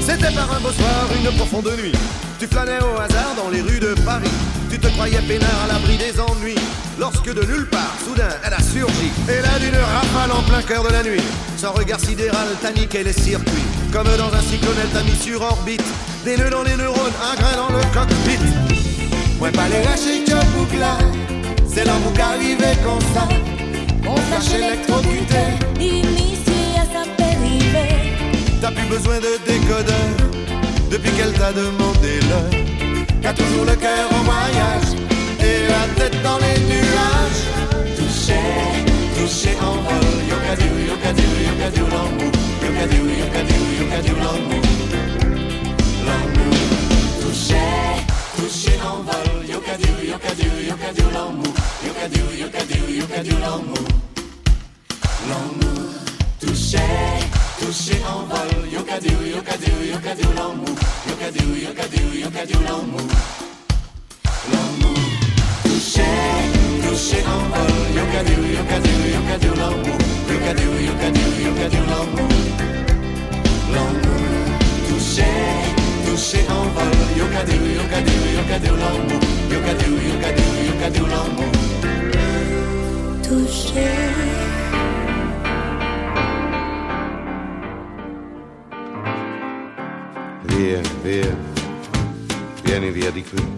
C'était par un beau soir, une profonde nuit. Tu flânais au hasard dans les rues de Paris. Tu te croyais peinard à l'abri des ennuis. Lorsque de nulle part, soudain, elle a surgi. Et là, d'une rafale en plein cœur de la nuit. Son regard sidéral t'a niqué les circuits. Comme dans un cyclone, elle t'a mis sur orbite. Des nœuds dans les neurones, un grain dans le cockpit. Ouais, pas les lâcher que boucla. C'est l'amour qui arrivait comme ça. On flash électrocuté. Initié à sa périvée T'as plus besoin de décodeur depuis qu'elle t'a demandé l'heure. T'as toujours le cœur en voyage et la tête dans les nuages. Touché, touché en vol. Yokadou, yokadou, yokadou, l'amour. Yokadou, yokadou, yokadou, l'amour. L'amour. Touché, touché en vol. Yokadou, yokadou, yokadou, l'amour. Yokadou, yokadou, yokadou, l'amour. L'amour. Touché, touché en vol. Yokadou, yokadou, yokadou, l'amour. Yokadou, yokadou, yokadou, l'amour. L'amour. Vieni via di qui.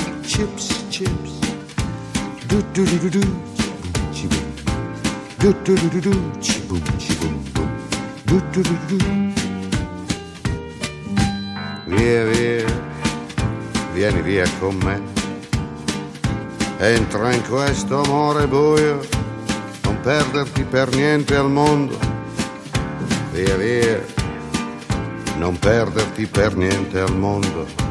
chips, chips. Do do do do do, chiboom, do do do do do, chiboom, chiboom, boom. Do do do do do. Via, via, vieni via con me. Entra in questo amore buio, non perderti per niente al mondo. Via via, non perderti per niente al mondo.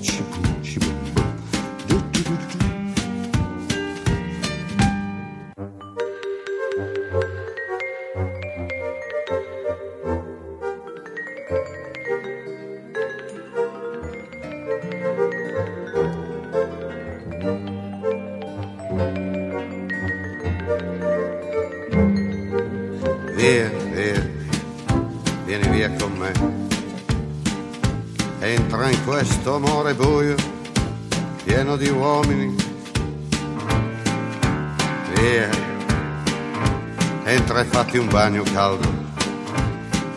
caldo.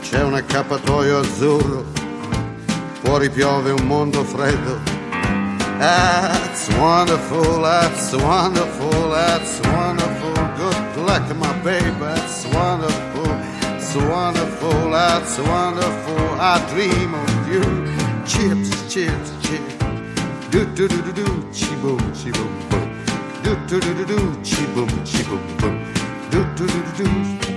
C'è un accappatoio azzurro, fuori piove un mondo freddo. That's wonderful, that's wonderful, that's wonderful. Good luck, my baby, that's wonderful, it's wonderful, that's wonderful. I dream of you. Chips, chips, chips. Do do do do do, Chiboom chiboom boom. Do do do do do, Chiboom chiboom boom. Do do do do do.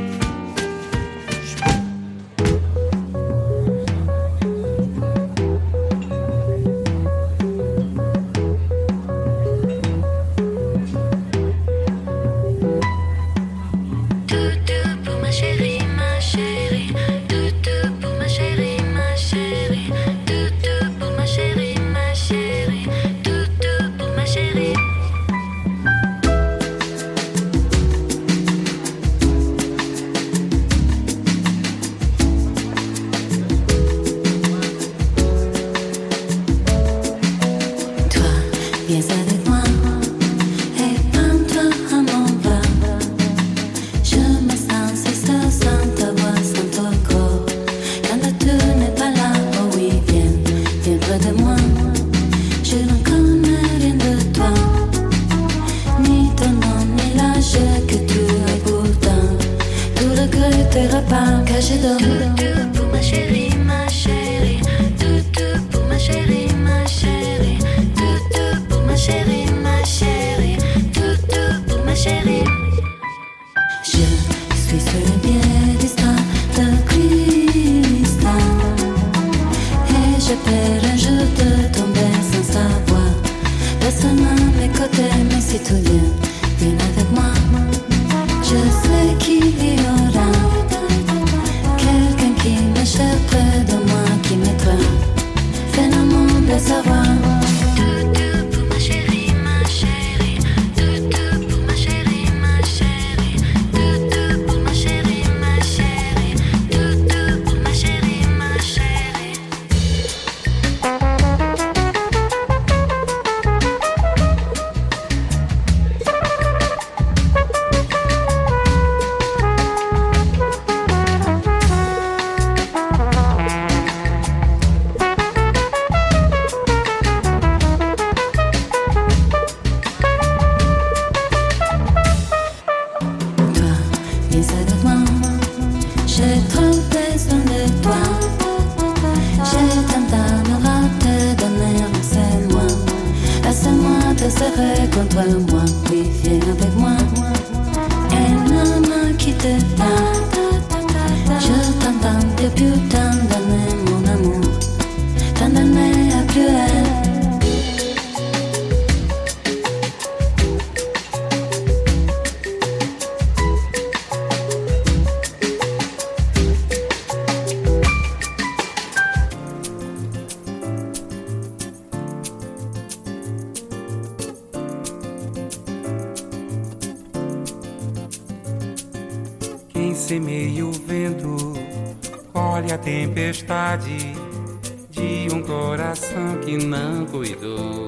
coração que não cuidou.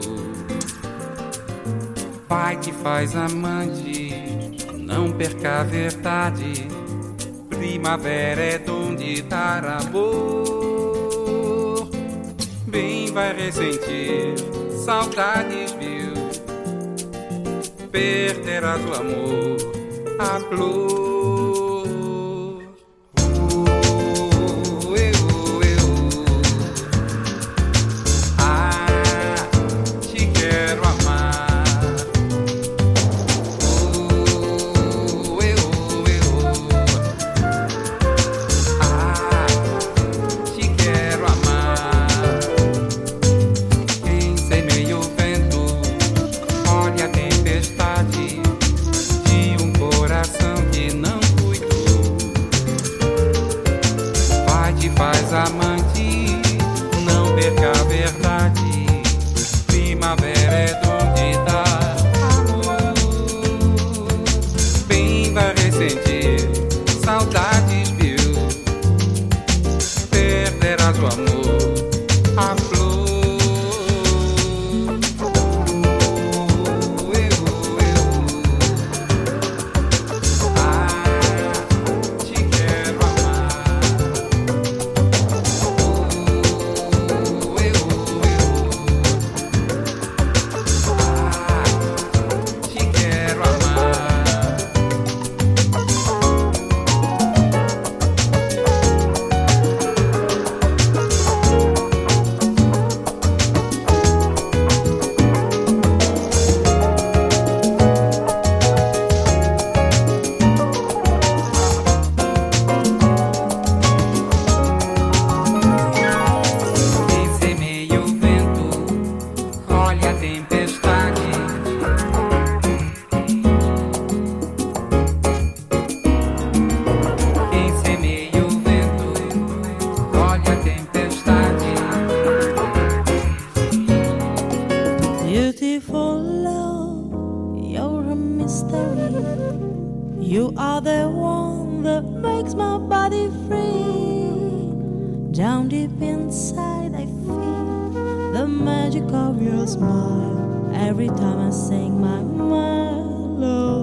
Pai que faz amante, não perca a verdade. Primavera é dom de dar amor. Bem vai ressentir, saudades viu. Perderás o amor, a flor. the magic of your smile every time I sing my melody.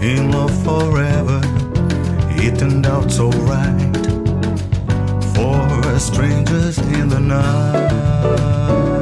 In love forever, it turned out so right. For strangers in the night.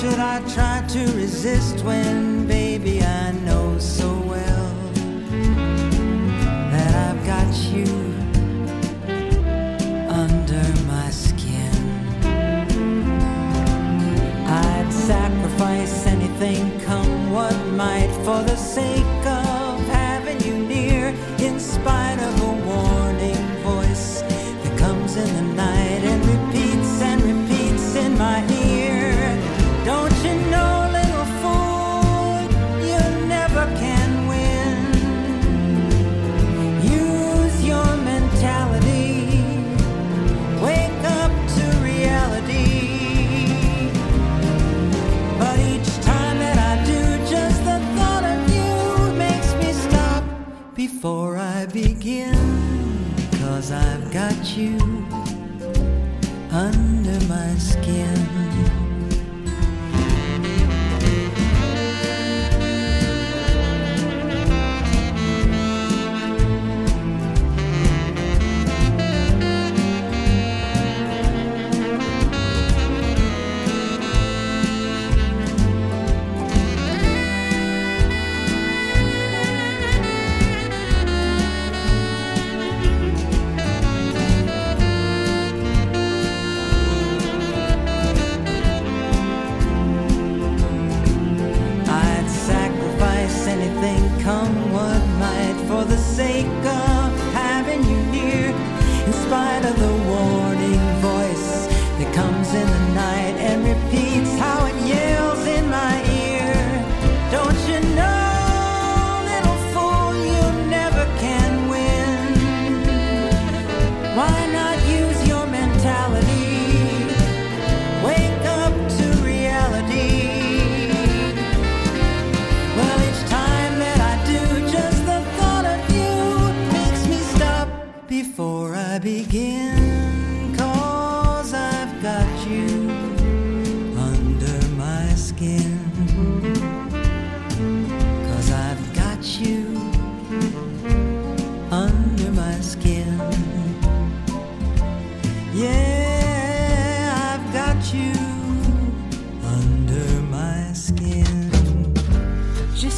should I try to resist when, baby, I know so well that I've got you under my skin? I'd sacrifice anything, come what might, for the sake before I begin, cause I've got you under my skin.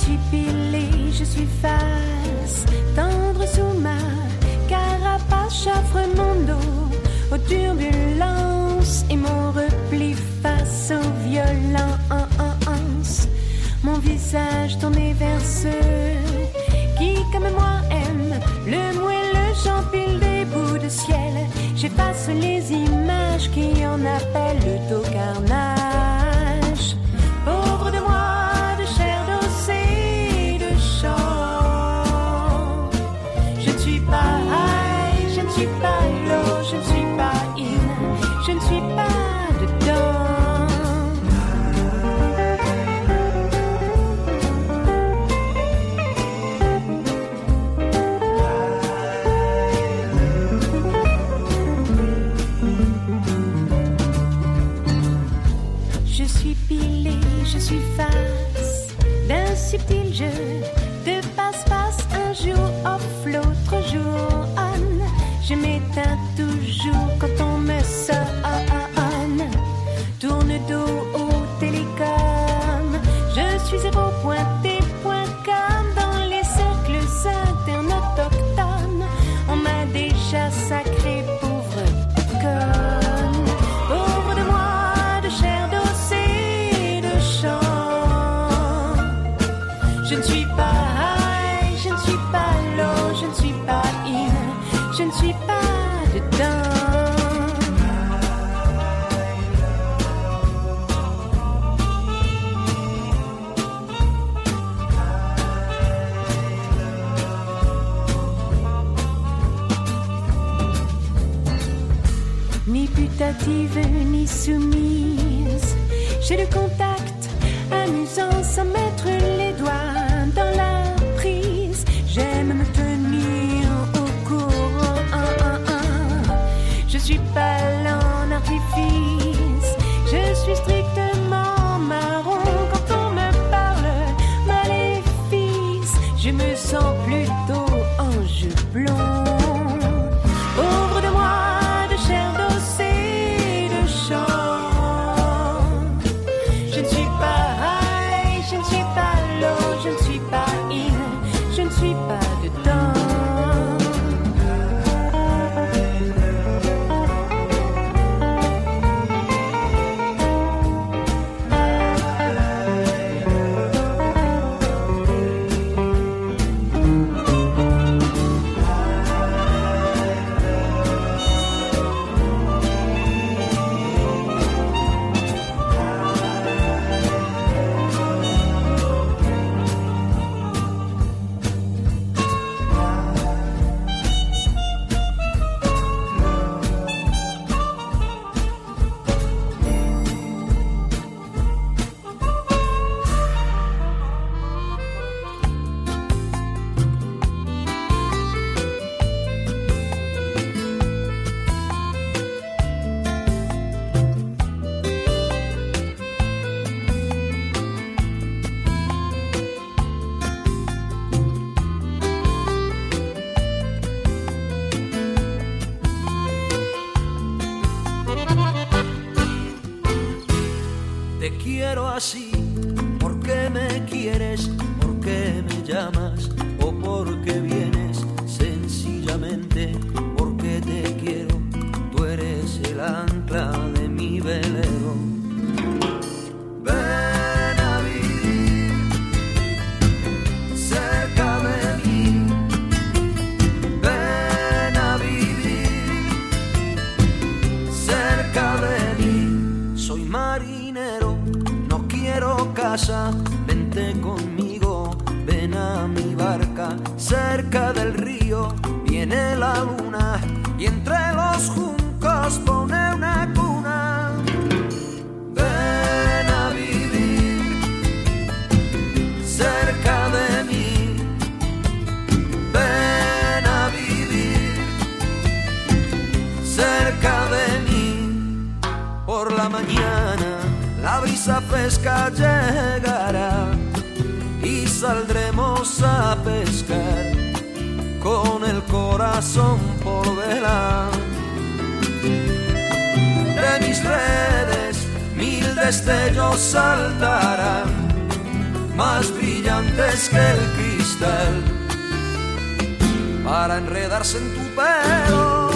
suis pilée, je suis face, tendre sous ma carapace, j'offre mon dos aux turbulences et mon repli face aux violences. Mon visage tourné vers ceux qui, comme moi, aiment le moelleux, j'empile des bouts de ciel, j'efface les images qui en appellent au carnage. ni soumise. J'ai le contact amusant sans mettre saltarán, más brillantes que el cristal, para enredarse en tu pelo.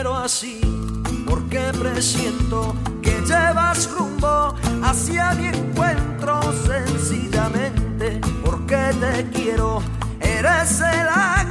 Quiero así porque presiento que llevas rumbo hacia mi encuentro sencillamente porque te quiero. Eres el ancla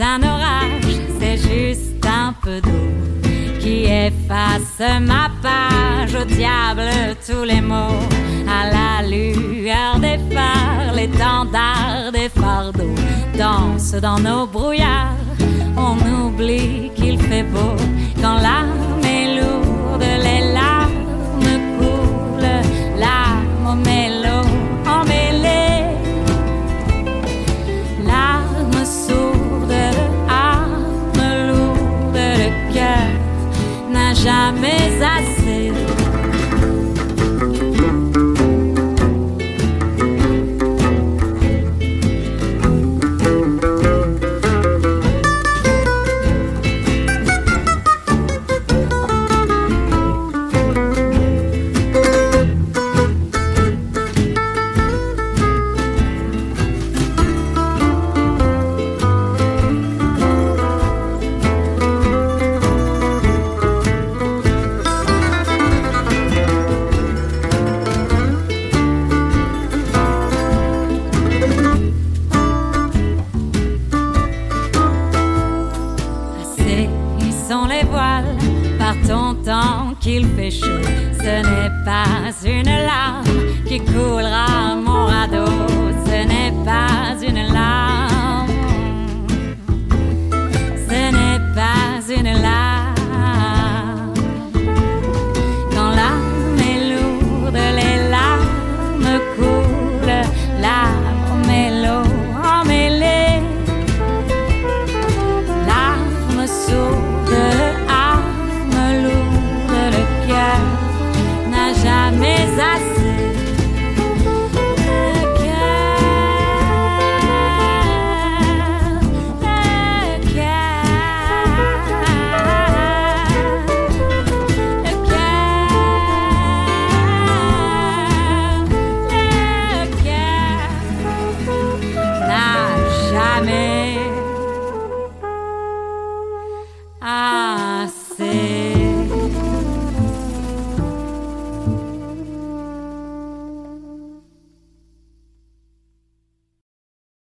un orage, c'est juste un peu d'eau J'efface ma page au diable tous les mots. À la lueur des phares, l'étendard des fardeaux danse dans nos brouillards. On oublie qu'il fait beau quand l'âme est lourde, les larmes jamais assez. cool.